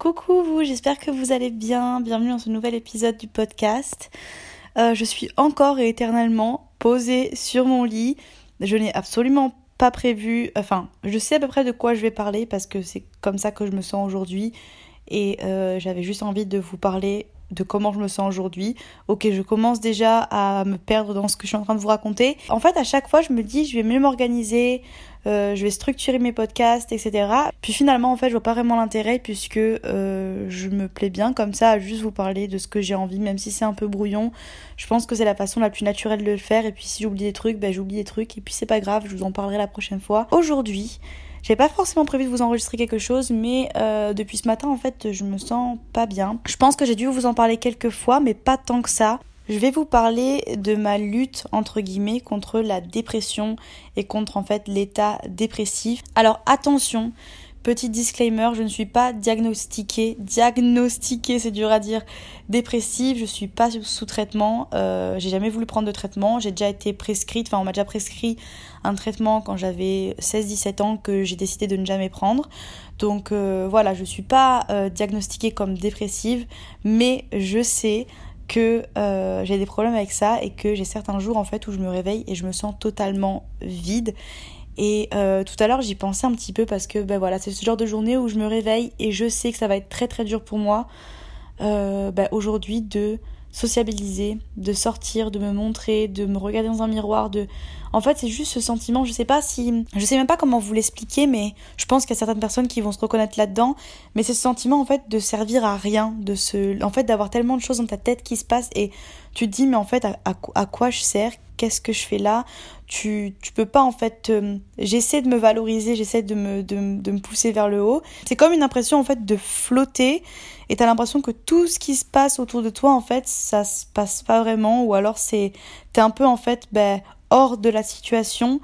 Coucou vous, j'espère que vous allez bien. Bienvenue dans ce nouvel épisode du podcast. Euh, je suis encore et éternellement posée sur mon lit. Je n'ai absolument pas prévu, enfin, je sais à peu près de quoi je vais parler parce que c'est comme ça que je me sens aujourd'hui et euh, j'avais juste envie de vous parler de comment je me sens aujourd'hui. Ok, je commence déjà à me perdre dans ce que je suis en train de vous raconter. En fait, à chaque fois, je me dis, je vais mieux m'organiser, euh, je vais structurer mes podcasts, etc. Puis finalement, en fait, je vois pas vraiment l'intérêt puisque euh, je me plais bien comme ça à juste vous parler de ce que j'ai envie, même si c'est un peu brouillon. Je pense que c'est la façon la plus naturelle de le faire. Et puis si j'oublie des trucs, ben j'oublie des trucs. Et puis c'est pas grave, je vous en parlerai la prochaine fois. Aujourd'hui, j'ai pas forcément prévu de vous enregistrer quelque chose, mais euh, depuis ce matin, en fait, je me sens pas bien. Je pense que j'ai dû vous en parler quelques fois, mais pas tant que ça. Je vais vous parler de ma lutte entre guillemets contre la dépression et contre en fait l'état dépressif. Alors attention, Petit disclaimer, je ne suis pas diagnostiquée, diagnostiquée c'est dur à dire, dépressive, je suis pas sous traitement, euh, j'ai jamais voulu prendre de traitement, j'ai déjà été prescrite, enfin on m'a déjà prescrit un traitement quand j'avais 16-17 ans que j'ai décidé de ne jamais prendre. Donc euh, voilà, je suis pas euh, diagnostiquée comme dépressive, mais je sais que j'ai des problèmes avec ça et que j'ai certains jours en fait où je me réveille et je me sens totalement vide et euh, tout à l'heure, j'y pensais un petit peu parce que ben voilà, c'est ce genre de journée où je me réveille et je sais que ça va être très très dur pour moi euh, ben aujourd'hui de sociabiliser, de sortir, de me montrer, de me regarder dans un miroir, de en fait, c'est juste ce sentiment, je sais pas si je sais même pas comment vous l'expliquer mais je pense qu'il y a certaines personnes qui vont se reconnaître là-dedans, mais c'est ce sentiment en fait de servir à rien, de se en fait d'avoir tellement de choses dans ta tête qui se passent et tu te dis mais en fait à, à quoi je sers? Qu'est-ce que je fais là. Tu, tu peux pas en fait j'essaie de me valoriser j'essaie de me, de, de, me pousser vers le haut. C'est comme une impression en fait de flotter. Et t'as l'impression que tout ce qui se passe autour de toi en fait ça se passe pas vraiment. Ou alors c'est t'es un peu en fait ben, hors de la situation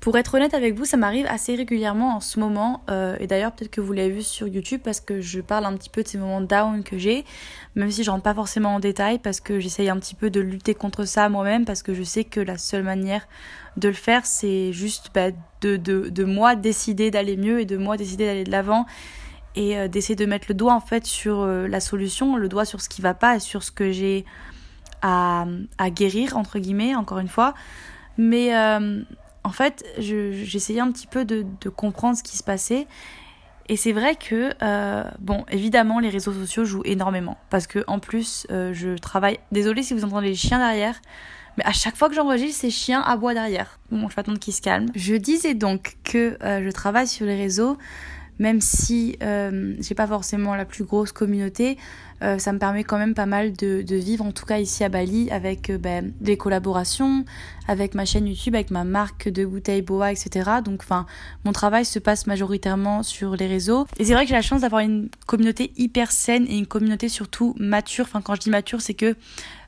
pour être honnête avec vous, ça m'arrive assez régulièrement en ce moment. Euh, et d'ailleurs, peut-être que vous l'avez vu sur YouTube parce que je parle un petit peu de ces moments down que j'ai, même si je rentre pas forcément en détail parce que j'essaye un petit peu de lutter contre ça moi-même parce que je sais que la seule manière de le faire, c'est juste bah, de, de, de moi décider d'aller mieux et de moi décider d'aller de l'avant et euh, d'essayer de mettre le doigt en fait sur euh, la solution, le doigt sur ce qui va pas et sur ce que j'ai à, à guérir entre guillemets, encore une fois. Mais en fait, j'essayais un petit peu de, comprendre ce qui se passait. Et c'est vrai que, euh, bon, évidemment, les réseaux sociaux jouent énormément. Parce que, en plus, euh, je travaille. Désolée si vous entendez les chiens derrière. Mais à chaque fois que j'enregistre, ces chiens aboient derrière. Bon, je vais attendre qu'ils se calment. Je disais donc que euh, je travaille sur les réseaux même si euh, j'ai pas forcément la plus grosse communauté, euh, ça me permet quand même pas mal de, vivre, en tout cas ici à Bali, avec euh, ben, des collaborations, avec ma chaîne YouTube, avec ma marque de bouteilles Boa, etc. Donc, enfin, mon travail se passe majoritairement sur les réseaux. Et c'est vrai que j'ai la chance d'avoir une communauté hyper saine et une communauté surtout mature. Enfin, quand je dis mature, c'est que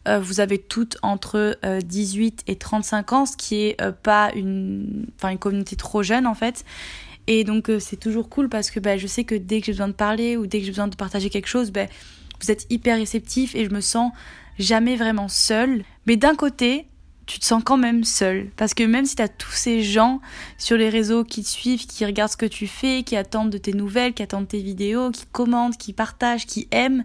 euh, vous avez toutes entre 18 et 35 ans, ce qui est pas une, enfin, une communauté trop jeune en fait. Et donc euh, c'est toujours cool parce que bah, je sais que dès que j'ai besoin de parler ou dès que j'ai besoin de partager quelque chose, bah, vous êtes hyper réceptif et je me sens jamais vraiment seule. Mais d'un côté, tu te sens quand même seule. Parce que même si tu as tous ces gens sur les réseaux qui te suivent, qui regardent ce que tu fais, qui attendent de tes nouvelles, qui attendent tes vidéos, qui commentent, qui partagent, qui aiment,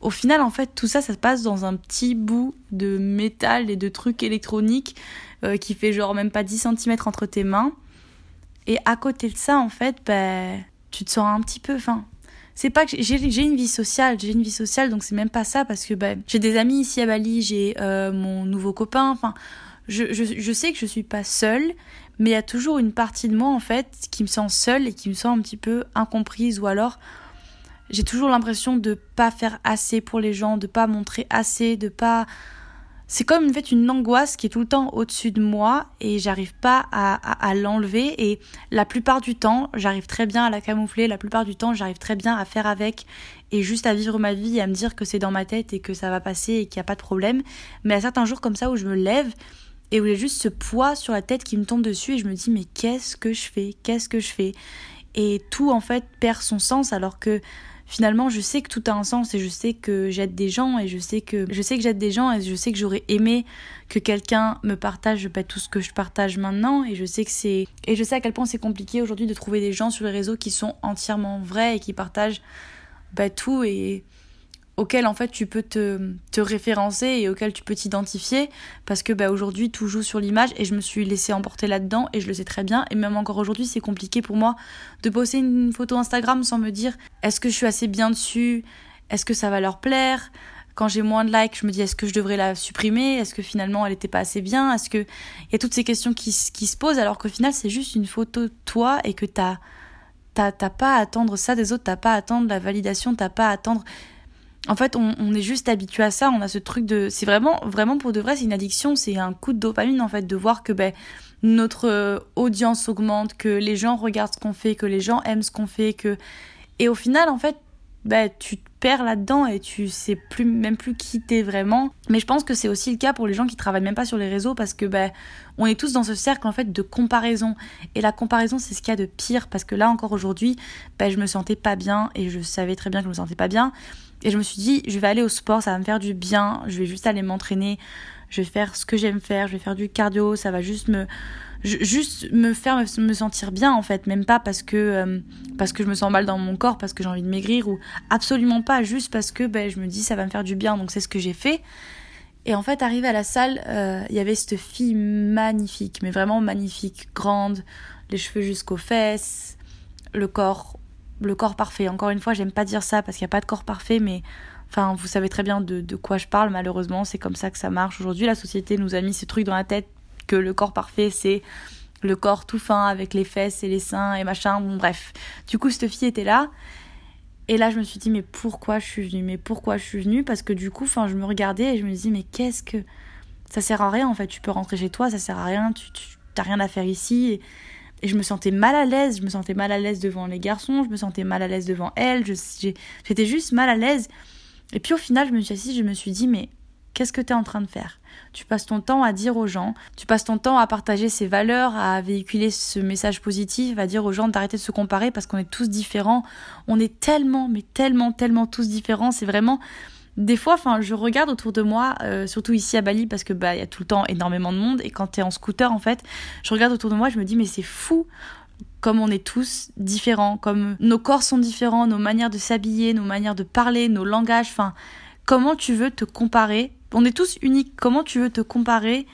au final, en fait, tout ça, ça se passe dans un petit bout de métal et de trucs électroniques euh, qui fait genre même pas 10 cm entre tes mains. Et à côté de ça, en fait, ben, tu te sens un petit peu. Enfin, c'est pas que j'ai une vie sociale, j'ai une vie sociale, donc c'est même pas ça parce que ben, j'ai des amis ici à Bali, j'ai euh, mon nouveau copain. Enfin, je, je, je, sais que je suis pas seule, mais il y a toujours une partie de moi en fait qui me sent seule et qui me sent un petit peu incomprise ou alors j'ai toujours l'impression de pas faire assez pour les gens, de pas montrer assez, de pas c'est comme en une angoisse qui est tout le temps au-dessus de moi et j'arrive pas à, l'enlever. Et la plupart du temps j'arrive très bien à la camoufler, la plupart du temps j'arrive très bien à faire avec et juste à vivre ma vie et à me dire que c'est dans ma tête et que ça va passer et qu'il n'y a pas de problème. Mais à certains jours comme ça où je me lève et où j'ai juste ce poids sur la tête qui me tombe dessus et je me dis mais qu'est-ce que je fais? Qu'est-ce que je fais? Et tout en fait perd son sens alors que finalement je sais que tout a un sens et je sais que j'aide des gens et je sais que je sais que j'aide des gens et je sais que j'aurais aimé que quelqu'un me partage pas tout ce que je partage maintenant et je sais que c'est et je sais à quel point c'est compliqué aujourd'hui de trouver des gens sur les réseaux qui sont entièrement vrais et qui partagent bah, tout et auquel en fait tu peux te, te référencer et auquel tu peux t'identifier parce que bah, aujourd'hui tout joue sur l'image et je me suis laissée emporter là-dedans et je le sais très bien. Et même encore aujourd'hui c'est compliqué pour moi de poster une photo Instagram sans me dire est-ce que je suis assez bien dessus? Est-ce que ça va leur plaire? Quand j'ai moins de likes, je me dis est-ce que je devrais la supprimer? Est-ce que finalement elle n'était pas assez bien? Est-ce que il y a toutes ces questions qui, qui se posent alors qu'au final c'est juste une photo de toi et que t'as t'as pas à attendre ça des autres, t'as pas à attendre la validation, t'as pas à attendre en fait, on, est juste habitué à ça. On a ce truc de. C'est vraiment, vraiment pour de vrai, c'est une addiction. C'est un coup de dopamine, en fait, de voir que ben, notre euh, audience augmente, que les gens regardent ce qu'on fait, que les gens aiment ce qu'on fait. que Et au final, en fait, ben, tu te perds là-dedans et tu sais plus, même plus qui t'es vraiment. Mais je pense que c'est aussi le cas pour les gens qui travaillent même pas sur les réseaux parce que ben, on est tous dans ce cercle en fait de comparaison. Et la comparaison, c'est ce qu'il y a de pire parce que là encore aujourd'hui, ben, je me sentais pas bien et je savais très bien que je me sentais pas bien. Et je me suis dit, je vais aller au sport, ça va me faire du bien, je vais juste aller m'entraîner, je vais faire ce que j'aime faire, je vais faire du cardio, ça va juste me juste me faire me, sentir bien en fait, même pas parce que euh, parce que je me sens mal dans mon corps, parce que j'ai envie de maigrir ou absolument pas, juste parce que ben, je me dis ça va me faire du bien, donc c'est ce que j'ai fait. Et en fait, arrivé à la salle, euh, il y avait cette fille magnifique, mais vraiment magnifique, grande, les cheveux jusqu'aux fesses, le corps le corps parfait. Encore une fois, j'aime pas dire ça parce qu'il n'y a pas de corps parfait, mais enfin, vous savez très bien de, quoi je parle, malheureusement, c'est comme ça que ça marche. Aujourd'hui, la société nous a mis ce truc dans la tête que le corps parfait, c'est le corps tout fin avec les fesses et les seins et machin. Bref. Du coup, cette fille était là. Et là, je me suis dit, mais pourquoi je suis venue? Mais pourquoi je suis venue? Parce que du coup, enfin, je me regardais et je me dis, mais qu'est-ce que. Ça sert à rien en fait. Tu peux rentrer chez toi, ça sert à rien. Tu, tu t'as rien à faire ici. Et et je me sentais mal à l'aise, je me sentais mal à l'aise devant les garçons, je me sentais mal à l'aise devant elle, j'étais juste mal à l'aise. Et puis au final, je me suis assise, je me suis dit, mais qu'est-ce que tu es en train de faire? Tu passes ton temps à dire aux gens, tu passes ton temps à partager ces valeurs, à véhiculer ce message positif, à dire aux gens d'arrêter de se comparer parce qu'on est tous différents. On est tellement, mais tellement, tellement tous différents. C'est vraiment des fois, enfin, je regarde autour de moi, euh, surtout ici à Bali, parce que bah, il y a tout le temps énormément de monde, et quand t'es en scooter, en fait, je regarde autour de moi, je me dis, mais c'est fou comme on est tous différents, comme nos corps sont différents, nos manières de s'habiller, nos manières de parler, nos langages, enfin, comment tu veux te comparer? On est tous uniques, comment tu veux te comparer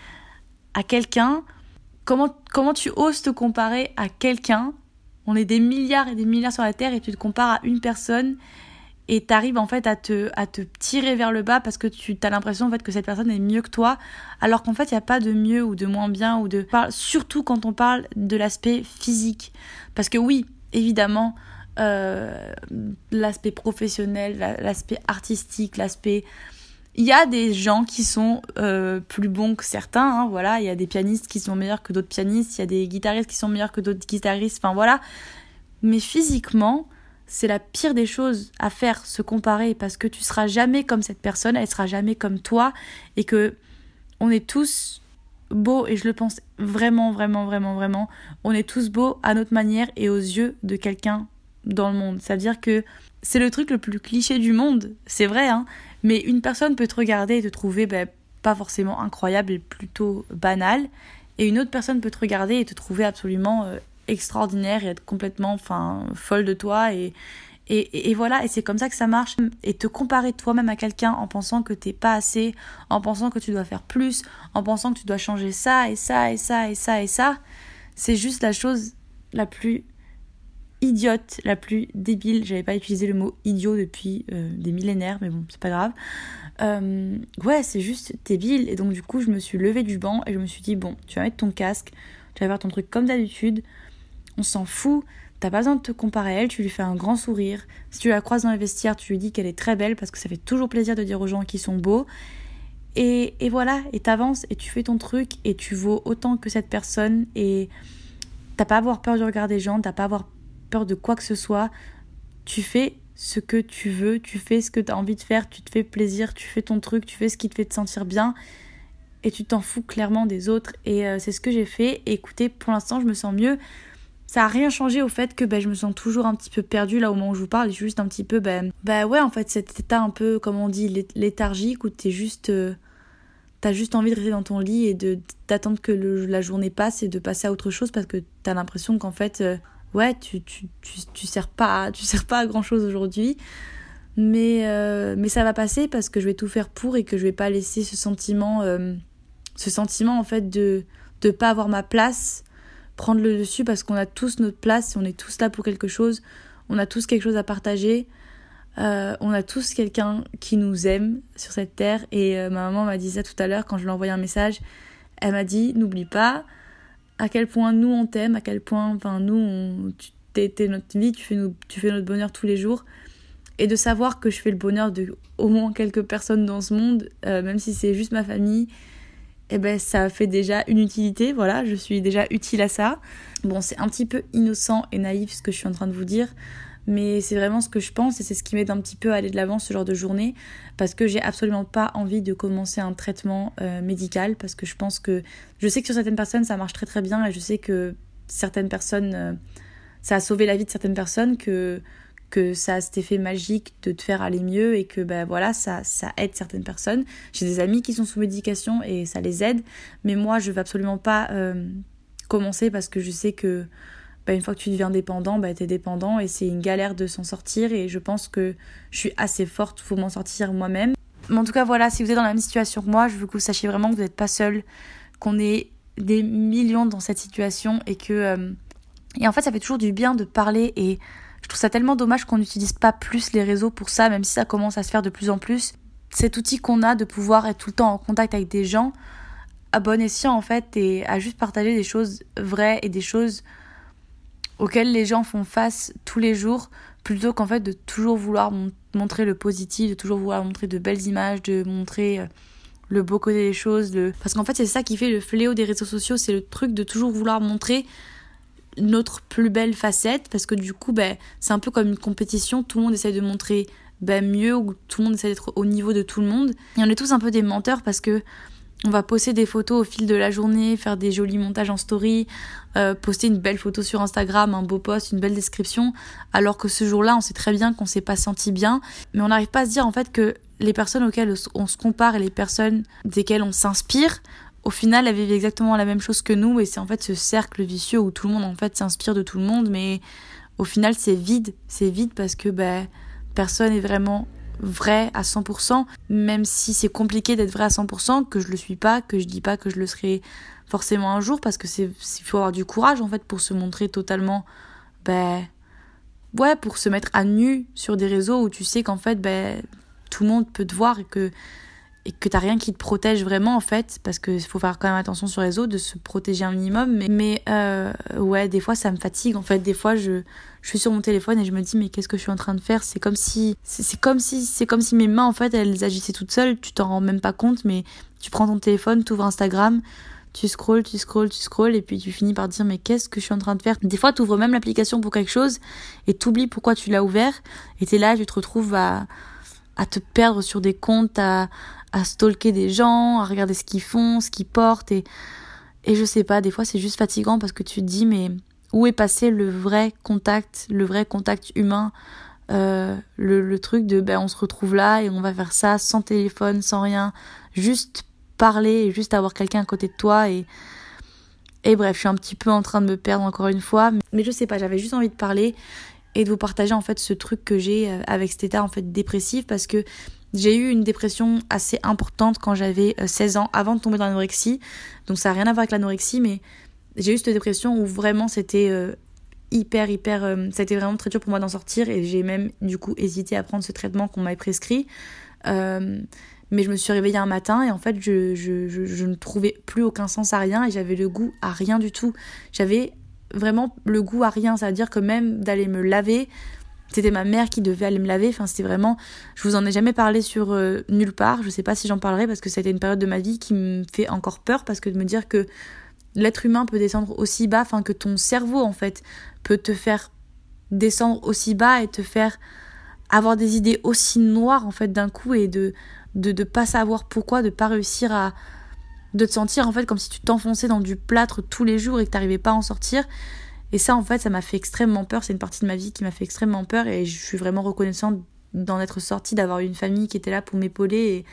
à quelqu'un? Comment, comment tu oses te comparer à quelqu'un? On est des milliards et des milliards sur la Terre et tu te compares à une personne et t'arrives en fait à te, à te tirer vers le bas parce que tu as l'impression en fait que cette personne est mieux que toi alors qu'en fait il n'y a pas de mieux ou de moins bien ou de surtout quand on parle de l'aspect physique parce que oui évidemment euh, l'aspect professionnel l'aspect artistique l'aspect il y a des gens qui sont euh, plus bons que certains, hein, voilà. Il y a des pianistes qui sont meilleurs que d'autres pianistes, il y a des guitaristes qui sont meilleurs que d'autres guitaristes, enfin voilà. Mais physiquement, c'est la pire des choses à faire, se comparer, parce que tu seras jamais comme cette personne, elle sera jamais comme toi, et que on est tous beaux, et je le pense vraiment, vraiment, vraiment, vraiment, on est tous beaux à notre manière et aux yeux de quelqu'un dans le monde. C'est-à-dire que c'est le truc le plus cliché du monde, c'est vrai, hein, mais une personne peut te regarder et te trouver ben, pas forcément incroyable et plutôt banal, et une autre personne peut te regarder et te trouver absolument euh, extraordinaire et être complètement enfin folle de toi et et, et, voilà, et c'est comme ça que ça marche. Et te comparer toi-même à quelqu'un en pensant que t'es pas assez, en pensant que tu dois faire plus, en pensant que tu dois changer ça et ça et ça et ça et ça, c'est juste la chose la plus idiote, la plus débile. J'avais pas utilisé le mot idiot depuis euh, des millénaires, mais bon, c'est pas grave. Euh, ouais, c'est juste débile. Et donc, du coup, je me suis levée du banc et je me suis dit, bon, tu vas mettre ton casque, tu vas faire ton truc comme d'habitude on s'en fout. T'as pas besoin de te comparer à elle, tu lui fais un grand sourire. Si tu la croises dans les vestiaires, tu lui dis qu'elle est très belle parce que ça fait toujours plaisir de dire aux gens qu'ils sont beaux. Et, voilà, et t'avances et tu fais ton truc et tu vaux autant que cette personne et t'as pas à avoir peur du regard des gens, t'as pas à avoir peur de quoi que ce soit. Tu fais ce que tu veux, tu fais ce que tu as envie de faire, tu te fais plaisir, tu fais ton truc, tu fais ce qui te fait te sentir bien et tu t'en fous clairement des autres. Et euh, c'est ce que j'ai fait. Et écoutez, pour l'instant, je me sens mieux. Ça n'a rien changé au fait que ben, je me sens toujours un petit peu perdue là au moment où je vous parle. Juste un petit peu, ben, bah ouais, en fait, cet état un peu, comme on dit, léthargique où t'es juste. Euh, t'as juste envie de rester dans ton lit et de d'attendre que la journée passe et de passer à autre chose parce que t'as l'impression qu'en fait, euh, ouais, tu, tu, tu, tu, sers pas, tu sers pas à grand chose aujourd'hui. Mais, euh, mais ça va passer parce que je vais tout faire pour et que je vais pas laisser ce sentiment, euh, ce sentiment en fait de ne pas avoir ma place prendre le dessus parce qu'on a tous notre place, on est tous là pour quelque chose, on a tous quelque chose à partager. Euh, on a tous quelqu'un qui nous aime sur cette terre et euh, ma maman m'a dit ça tout à l'heure quand je lui ai envoyé un message. Elle m'a dit n'oublie pas à quel point nous on t'aime, à quel point nous on, tu t'es notre vie, tu fais, tu fais notre bonheur tous les jours et de savoir que je fais le bonheur de au moins quelques personnes dans ce monde, euh, même si c'est juste ma famille. Eh ben ça fait déjà une utilité, voilà, je suis déjà utile à ça. Bon, c'est un petit peu innocent et naïf ce que je suis en train de vous dire, mais c'est vraiment ce que je pense et c'est ce qui m'aide un petit peu à aller de l'avant ce genre de journée parce que j'ai absolument pas envie de commencer un traitement euh, médical parce que je pense que je sais que sur certaines personnes ça marche très très bien et je sais que certaines personnes euh, ça a sauvé la vie de certaines personnes que que ça a cet effet magique de te faire aller mieux et que ben voilà ça ça aide certaines personnes j'ai des amis qui sont sous médication et ça les aide mais moi je veux absolument pas euh, commencer parce que je sais que bah, une fois que tu deviens dépendant, bah, tu es dépendant et c'est une galère de s'en sortir et je pense que je suis assez forte pour m'en sortir moi-même. Mais en tout cas, voilà, si vous êtes dans la même situation que moi, je veux que vous sachiez vraiment que vous n'êtes pas seul, qu'on est des millions dans cette situation et que... Euh, et en fait, ça fait toujours du bien de parler et je trouve ça tellement dommage qu'on n'utilise pas plus les réseaux pour ça, même si ça commence à se faire de plus en plus. Cet outil qu'on a de pouvoir être tout le temps en contact avec des gens, à bon escient en fait, et à juste partager des choses vraies et des choses auxquels les gens font face tous les jours, plutôt qu'en fait de toujours vouloir montrer le positif, de toujours vouloir montrer de belles images, de montrer euh, le beau côté des choses. Parce qu'en fait, c'est ça qui fait le fléau des réseaux sociaux, c'est le truc de toujours vouloir montrer notre plus belle facette, parce que du coup, ben, c'est un peu comme une compétition, tout le monde essaie de montrer ben, mieux, ou tout le monde essaie d'être au niveau de tout le monde. Et on est tous un peu des menteurs parce que on va poster des photos au fil de la journée, faire des jolis montages en story, euh, poster une belle photo sur Instagram, un beau post, une belle description, alors que ce jour-là, on sait très bien qu'on s'est pas senti bien, mais on n'arrive pas à se dire en fait que les personnes auxquelles on se compare et les personnes desquelles on s'inspire, au final, elles vivent exactement la même chose que nous, et c'est en fait ce cercle vicieux où tout le monde en fait s'inspire de tout le monde, mais au final, c'est vide, c'est vide parce que ben personne est vraiment vrai à 100%, même si c'est compliqué d'être vrai à 100%, que je le suis pas, que je dis pas que je le serai forcément un jour, parce que c'est, il faut avoir du courage en fait pour se montrer totalement, ben, ouais, pour se mettre à nu sur des réseaux où tu sais qu'en fait, ben, tout le monde peut te voir et que et que t'as rien qui te protège vraiment en fait parce qu'il faut faire quand même attention sur les autres de se protéger un minimum mais, mais euh, ouais des fois ça me fatigue en fait. Des fois je, je suis sur mon téléphone et je me dis mais qu'est-ce que je suis en train de faire? C'est comme si c'est comme si c'est comme si mes mains en fait elles agissaient toutes seules. Tu t'en rends même pas compte mais tu prends ton téléphone tu ouvres Instagram tu scrolls, tu scrolls, tu scrolls, et puis tu finis par dire mais qu'est-ce que je suis en train de faire? Des fois, tu ouvres même l'application pour quelque chose et t'oublies pourquoi tu l'as ouvert, et t'es là, tu te retrouves à, à te perdre sur des comptes, à, à stalker des gens, à regarder ce qu'ils font, ce qu'ils portent et et je sais pas, des fois c'est juste fatigant parce que tu te dis mais où est passé le vrai contact, le vrai contact humain, euh, le, truc de ben on se retrouve là et on va faire ça sans téléphone, sans rien, juste parler juste avoir quelqu'un à côté de toi et et bref, je suis un petit peu en train de me perdre encore une fois, mais je sais pas, j'avais juste envie de parler et de vous partager en fait ce truc que j'ai euh, avec cet état en fait dépressif parce que j'ai eu une dépression assez importante quand j'avais 16 euh, ans, avant de tomber dans l'anorexie. Donc ça n'a rien à voir avec l'anorexie, mais j'ai eu cette dépression où vraiment c'était euh, hyper, hyper... Ça a été vraiment très dur pour moi d'en sortir et j'ai même du coup hésité à prendre ce traitement qu'on m'avait prescrit. mais je me suis réveillée un matin et en fait je, je, je ne trouvais plus aucun sens à rien et j'avais le goût à rien du tout. J'avais vraiment le goût à rien, c'est-à-dire que même d'aller me laver, c'était ma mère qui devait aller me laver. Enfin, c'était vraiment. Je vous en ai jamais parlé sur euh, nulle part. Je sais pas si j'en parlerai parce que c'était une période de ma vie qui me fait encore peur parce que de me dire que l'être humain peut descendre aussi bas, enfin que ton cerveau en fait peut te faire descendre aussi bas et te faire avoir des idées aussi noires en fait d'un coup et de de ne pas savoir pourquoi, de pas réussir à de te sentir en fait comme si tu t'enfonçais dans du plâtre tous les jours et que tu n'arrivais pas à en sortir. Et ça, en fait, ça m'a fait extrêmement peur. C'est une partie de ma vie qui m'a fait extrêmement peur et je suis vraiment reconnaissante d'en être sortie, d'avoir une famille qui était là pour m'épauler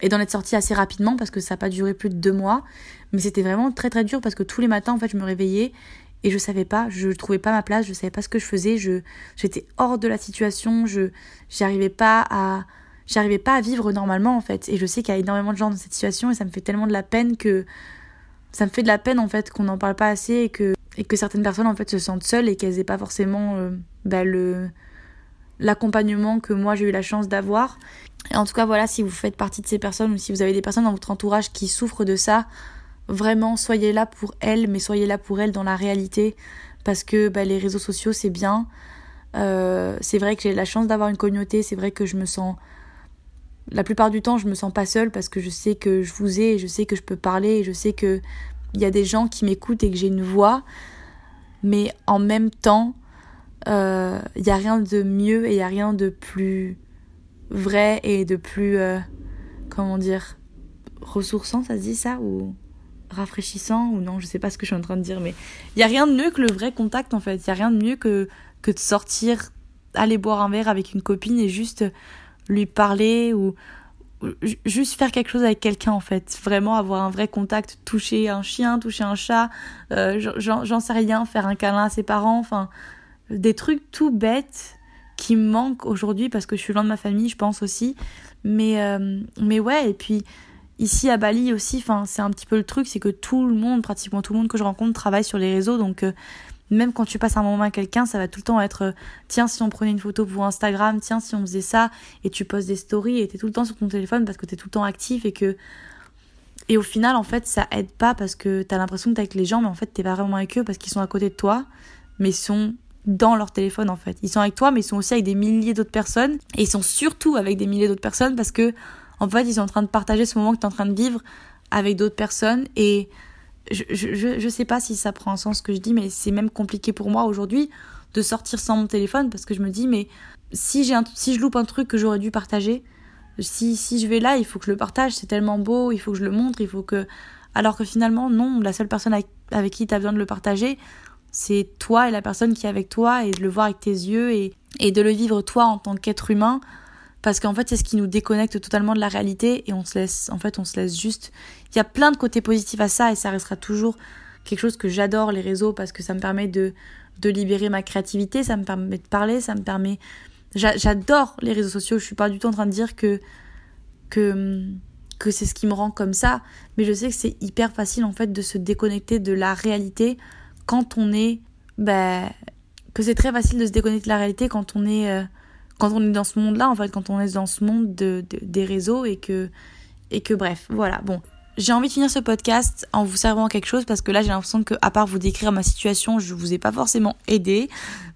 et, d'en être sortie assez rapidement parce que ça n'a pas duré plus de deux mois. Mais c'était vraiment très très dur parce que tous les matins, en fait, je me réveillais et je savais pas, je trouvais pas ma place, je savais pas ce que je faisais, je j'étais hors de la situation, je j'arrivais pas à j'arrivais pas à vivre normalement en fait. Et je sais qu'il y a énormément de gens dans cette situation et ça me fait tellement de la peine que ça me fait de la peine en fait qu'on n'en parle pas assez et que et que certaines personnes en fait se sentent seules et qu'elles aient pas forcément euh, bah, le l'accompagnement que moi j'ai eu la chance d'avoir. Et en tout cas voilà, si vous faites partie de ces personnes ou si vous avez des personnes dans votre entourage qui souffrent de ça, vraiment soyez là pour elles, mais soyez là pour elles dans la réalité parce que bah, les réseaux sociaux c'est bien. Euh, c'est vrai que j'ai la chance d'avoir une communauté, c'est vrai que je me sens la plupart du temps je me sens pas seule parce que je sais que je vous ai, je sais que je peux parler, je sais que il y a des gens qui m'écoutent et que j'ai une voix, mais en même temps, il euh, n'y a rien de mieux et il n'y a rien de plus vrai et de plus, euh, comment dire, ressourçant, ça se dit ça Ou rafraîchissant Ou non, je sais pas ce que je suis en train de dire, mais il n'y a rien de mieux que le vrai contact en fait. Il n'y a rien de mieux que, que de sortir, aller boire un verre avec une copine et juste lui parler ou, juste faire quelque chose avec quelqu'un en fait, vraiment avoir un vrai contact, toucher un chien, toucher un chat, euh, j'en sais rien, faire un câlin à ses parents, enfin des trucs tout bêtes qui me manquent aujourd'hui parce que je suis loin de ma famille, je pense aussi. Mais euh, mais ouais, et puis ici à Bali aussi, enfin c'est un petit peu le truc, c'est que tout le monde, pratiquement tout le monde que je rencontre travaille sur les réseaux, donc euh, même quand tu passes un moment à quelqu'un, ça va tout le temps être euh, tiens, si on prenait une photo pour Instagram, tiens, si on faisait ça, et tu postes des stories et t'es tout le temps sur ton téléphone parce que t'es tout le temps actif et que. Et au final, en fait, ça aide pas parce que t'as l'impression que t'es avec les gens, mais en fait, t'es pas vraiment avec eux parce qu'ils sont à côté de toi, mais ils sont dans leur téléphone en fait. Ils sont avec toi, mais ils sont aussi avec des milliers d'autres personnes. Et ils sont surtout avec des milliers d'autres personnes parce que, en fait, ils sont en train de partager ce moment que tu es en train de vivre avec d'autres personnes. Et je, je, je sais pas si ça prend un sens ce que je dis, mais c'est même compliqué pour moi aujourd'hui de sortir sans mon téléphone parce que je me dis, mais si, j'ai si je loupe un truc que j'aurais dû partager, si, si je vais là, il faut que je le partage, c'est tellement beau, il faut que je le montre, il faut que. Alors que finalement, non, la seule personne avec, qui tu as besoin de le partager, c'est toi et la personne qui est avec toi et de le voir avec tes yeux et, et de le vivre toi en tant qu'être humain parce qu'en fait c'est ce qui nous déconnecte totalement de la réalité et on se laisse en fait on se laisse juste il y a plein de côtés positifs à ça et ça restera toujours quelque chose que j'adore les réseaux parce que ça me permet de libérer ma créativité ça me permet de parler ça me permet j'adore les réseaux sociaux. Je suis pas du tout en train de dire que c'est ce qui me rend comme ça mais je sais que c'est hyper facile en fait de se déconnecter de la réalité quand on est ben que c'est très facile de se déconnecter de la réalité quand on est euh, quand on est dans ce monde-là, en fait, quand on est dans ce monde de, des réseaux et que, bref, voilà. Bon, j'ai envie de finir ce podcast en vous servant quelque chose parce que là j'ai l'impression que à part vous décrire ma situation, je vous ai pas forcément aidé,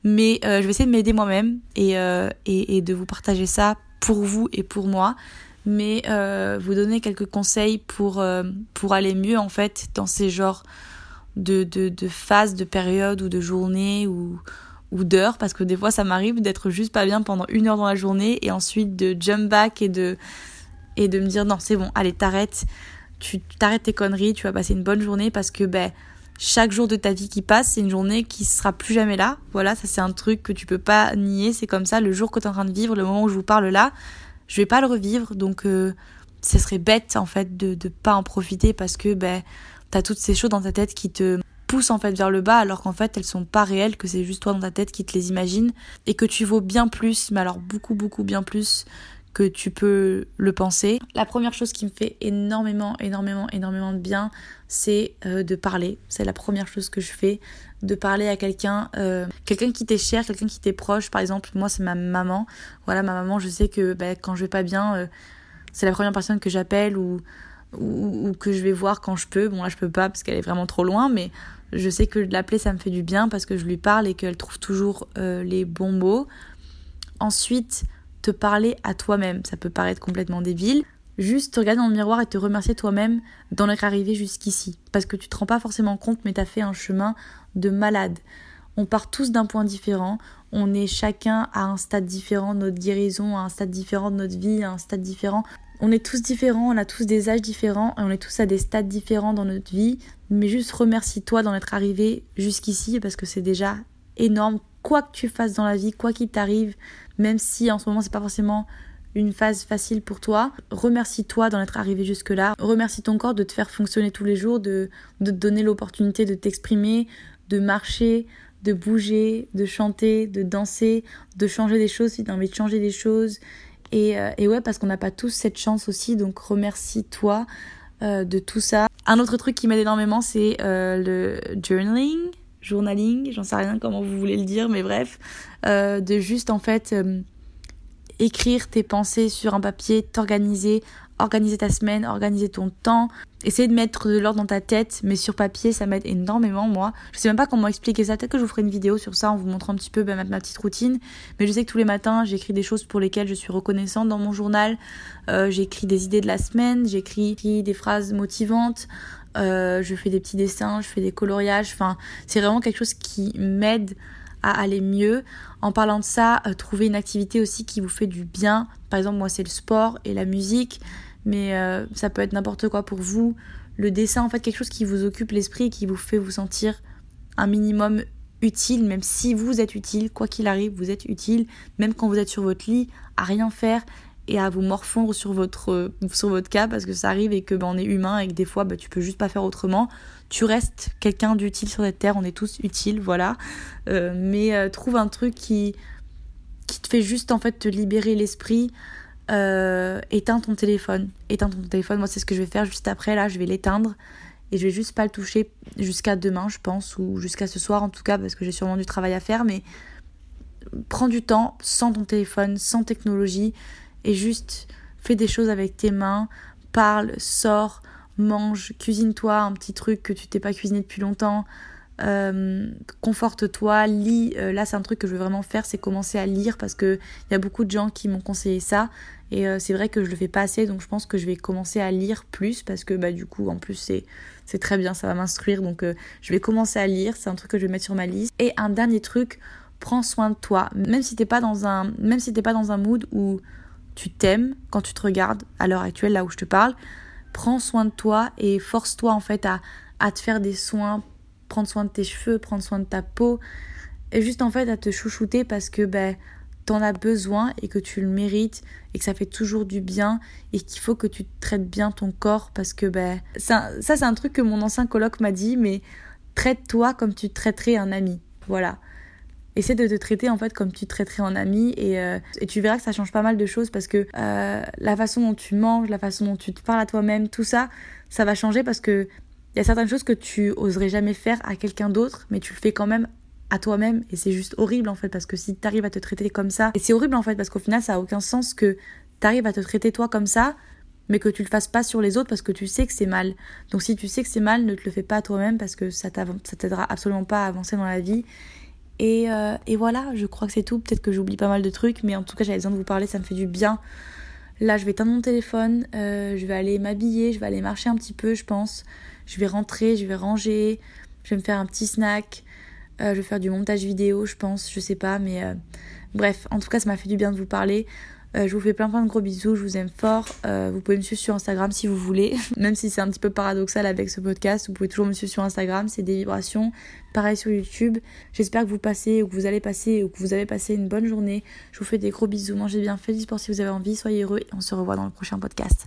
mais euh, je vais essayer de m'aider moi-même et, euh, et, de vous partager ça pour vous et pour moi, mais euh, vous donner quelques conseils pour aller mieux en fait dans ces genres de phases, de périodes ou de journées ou ou d'heures parce que des fois ça m'arrive d'être juste pas bien pendant une heure dans la journée et ensuite de jump back et de et de me dire non c'est bon allez t'arrêtes. Tu t'arrêtes tes conneries tu vas passer une bonne journée parce que ben chaque jour de ta vie qui passe c'est une journée qui sera plus jamais là. Voilà ça c'est un truc que tu peux pas nier c'est comme ça. Le jour que tu es en train de vivre le moment où je vous parle là je vais pas le revivre. Donc euh, ce serait bête en fait de de pas en profiter parce que ben t'as toutes ces choses dans ta tête qui te poussent en fait vers le bas alors qu'en fait elles sont pas réelles, que c'est juste toi dans ta tête qui te les imagine et que tu vaux bien plus, mais alors beaucoup beaucoup bien plus que tu peux le penser. La première chose qui me fait énormément, énormément, énormément de bien, c'est euh, de parler. C'est la première chose que je fais, de parler à quelqu'un, euh, quelqu'un qui t'est cher, quelqu'un qui t'est proche. Par exemple, moi c'est ma maman. Voilà, ma maman, je sais que bah, quand je vais pas bien, euh, c'est la première personne que j'appelle ou, ou, ou, que je vais voir quand je peux. Bon là je peux pas parce qu'elle est vraiment trop loin, mais je sais que de l'appeler, ça me fait du bien parce que je lui parle et qu'elle trouve toujours euh, les bons mots. ensuite te parler à toi-même. Ça peut paraître complètement débile. Juste te regarder dans le miroir et te remercier toi-même d'en être arrivé jusqu'ici. Parce que tu te rends pas forcément compte, mais tu as fait un chemin de malade. On part tous d'un point différent. On est chacun à un stade différent de notre guérison, à un stade différent de notre vie, à un stade différent. On est tous différents, on a tous des âges différents et on est tous à des stades différents dans notre vie. Mais juste remercie-toi d'en être arrivé jusqu'ici parce que c'est déjà énorme. Quoi que tu fasses dans la vie, quoi qu'il t'arrive, même si en ce moment c'est pas forcément une phase facile pour toi, remercie-toi d'en être arrivé jusque-là. Remercie ton corps de te faire fonctionner tous les jours, de, de te donner l'opportunité de t'exprimer, de marcher, de bouger, de chanter, de danser, de changer des choses si tu as envie de changer des choses. Et, euh, et ouais, parce qu'on n'a pas tous cette chance aussi, donc remercie-toi euh, de tout ça. Un autre truc qui m'aide énormément, c'est euh, le journaling, journaling, j'en sais rien comment vous voulez le dire, mais bref, de juste en fait écrire tes pensées sur un papier, t'organiser, organiser ta semaine, organiser ton temps, essayer de mettre de l'ordre dans ta tête, mais sur papier, ça m'aide énormément, moi. Je sais même pas comment expliquer ça. Peut-être que je vous ferai une vidéo sur ça en vous montrant un petit peu ben, ma, petite routine. Mais je sais que tous les matins, j'écris des choses pour lesquelles je suis reconnaissante dans mon journal. Euh, j'écris des idées de la semaine, j'écris des phrases motivantes. Euh, je fais des petits dessins, je fais des coloriages. Enfin, c'est vraiment quelque chose qui m'aide à aller mieux. En parlant de ça, euh, trouver une activité aussi qui vous fait du bien. Par exemple, moi, c'est le sport et la musique, mais euh, ça peut être n'importe quoi pour vous. Le dessin, en fait, quelque chose qui vous occupe l'esprit, qui vous fait vous sentir un minimum utile, même si vous êtes utile, quoi qu'il arrive, vous êtes utile, même quand vous êtes sur votre lit, à rien faire et à vous morfondre sur votre, sur votre cas parce que ça arrive et que ben, on est humain et que des fois ben, tu peux juste pas faire autrement. Tu restes quelqu'un d'utile sur cette terre, on est tous utiles, voilà. Euh, mais euh, trouve un truc qui, qui te fait juste en fait te libérer l'esprit. Euh, éteins ton téléphone. Éteins ton téléphone, moi c'est ce que je vais faire juste après, là. Je vais l'éteindre. Et je vais juste pas le toucher jusqu'à demain je pense ou jusqu'à ce soir en tout cas parce que j'ai sûrement du travail à faire. Mais prends du temps sans ton téléphone, sans technologie et juste fais des choses avec tes mains, parle, sors, mange, cuisine-toi un petit truc que tu t'es pas cuisiné depuis longtemps, euh, conforte-toi, lis. Euh, là, c'est un truc que je veux vraiment faire, c'est commencer à lire parce que il y a beaucoup de gens qui m'ont conseillé ça et euh, c'est vrai que je le fais pas assez, donc je pense que je vais commencer à lire plus parce que bah du coup, en plus c'est c'est très bien, ça va m'instruire, donc je vais commencer à lire. C'est un truc que je vais mettre sur ma liste. Et un dernier truc, prends soin de toi, même si t'es pas dans un même si t'es pas dans un mood où tu t'aimes quand tu te regardes à l'heure actuelle, là où je te parle. Prends soin de toi et force-toi en fait à, à te faire des soins, prendre soin de tes cheveux, prendre soin de ta peau, et juste en fait à te chouchouter parce que ben t'en as besoin et que tu le mérites et que ça fait toujours du bien et qu'il faut que tu traites bien ton corps parce que ben ça, c'est un truc que mon ancien coloc m'a dit mais traite-toi comme tu traiterais un ami. Voilà. Essaie de te traiter en fait comme tu te traiterais en ami et, euh, et tu verras que ça change pas mal de choses parce que euh, la façon dont tu manges, la façon dont tu te parles à toi-même, tout ça, ça va changer parce que il y a certaines choses que tu oserais jamais faire à quelqu'un d'autre, mais tu le fais quand même à toi-même et c'est juste horrible en fait parce que si tu arrives à te traiter comme ça et c'est horrible en fait parce qu'au final ça a aucun sens que tu arrives à te traiter toi comme ça mais que tu le fasses pas sur les autres parce que tu sais que c'est mal. Donc si tu sais que c'est mal, ne te le fais pas à toi-même parce que ça t'aidera absolument pas à avancer dans la vie et, euh, et voilà, je crois que c'est tout. Peut-être que j'oublie pas mal de trucs, mais en tout cas, j'avais besoin de vous parler, ça me fait du bien. Là, je vais éteindre mon téléphone, euh, je vais aller m'habiller, je vais aller marcher un petit peu, je pense. Je vais rentrer, je vais ranger, je vais me faire un petit snack. Euh, je vais faire du montage vidéo, je pense, je sais pas, mais bref, en tout cas, ça m'a fait du bien de vous parler. Euh, je vous fais plein plein de gros bisous, je vous aime fort. Euh, vous pouvez me suivre sur Instagram si vous voulez, même si c'est un petit peu paradoxal avec ce podcast. Vous pouvez toujours me suivre sur Instagram, c'est des vibrations. Pareil sur YouTube. J'espère que vous passez ou que vous allez passer ou que vous avez passé une bonne journée. Je vous fais des gros bisous, mangez bien, faites du sport si vous avez envie, soyez heureux et on se revoit dans le prochain podcast.